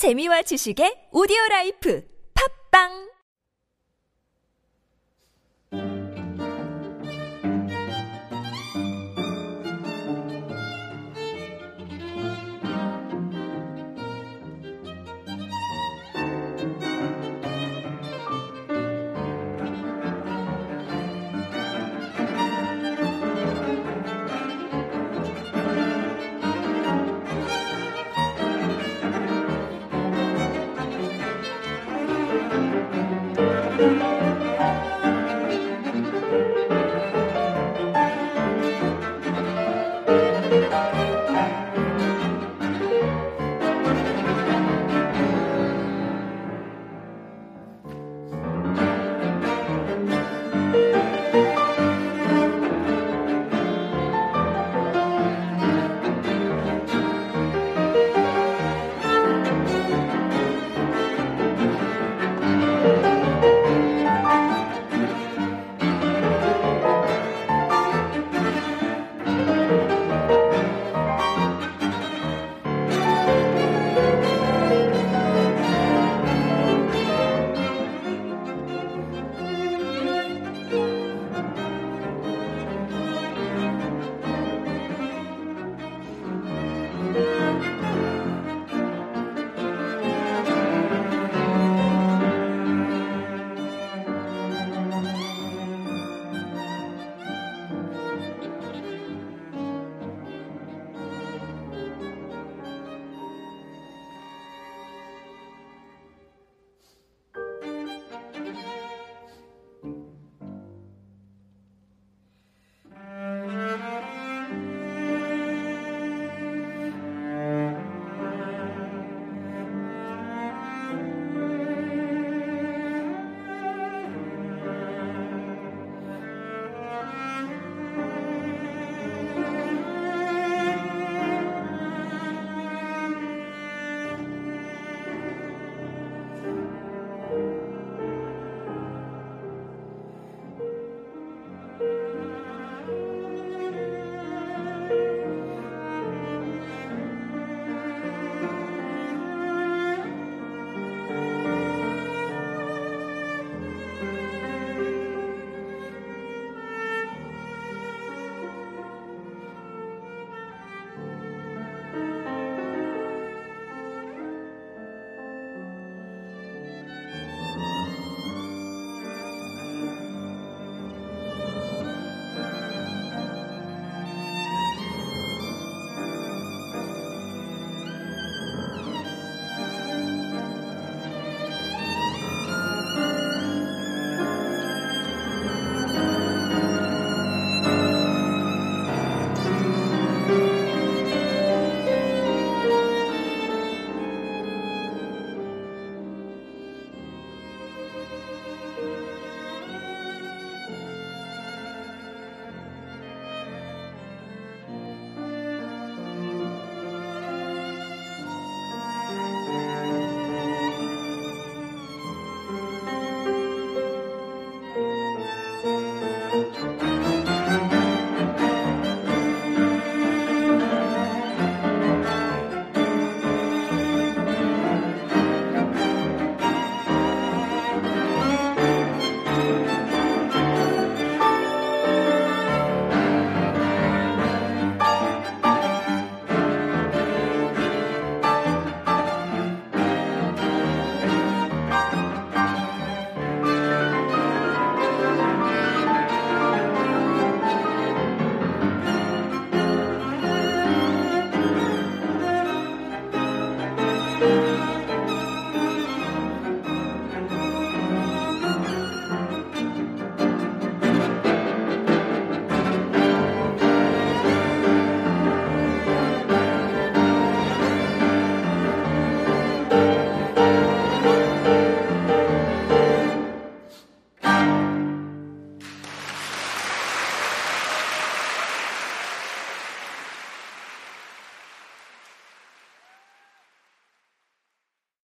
재미와 지식의 오디오 라이프. 팝빵!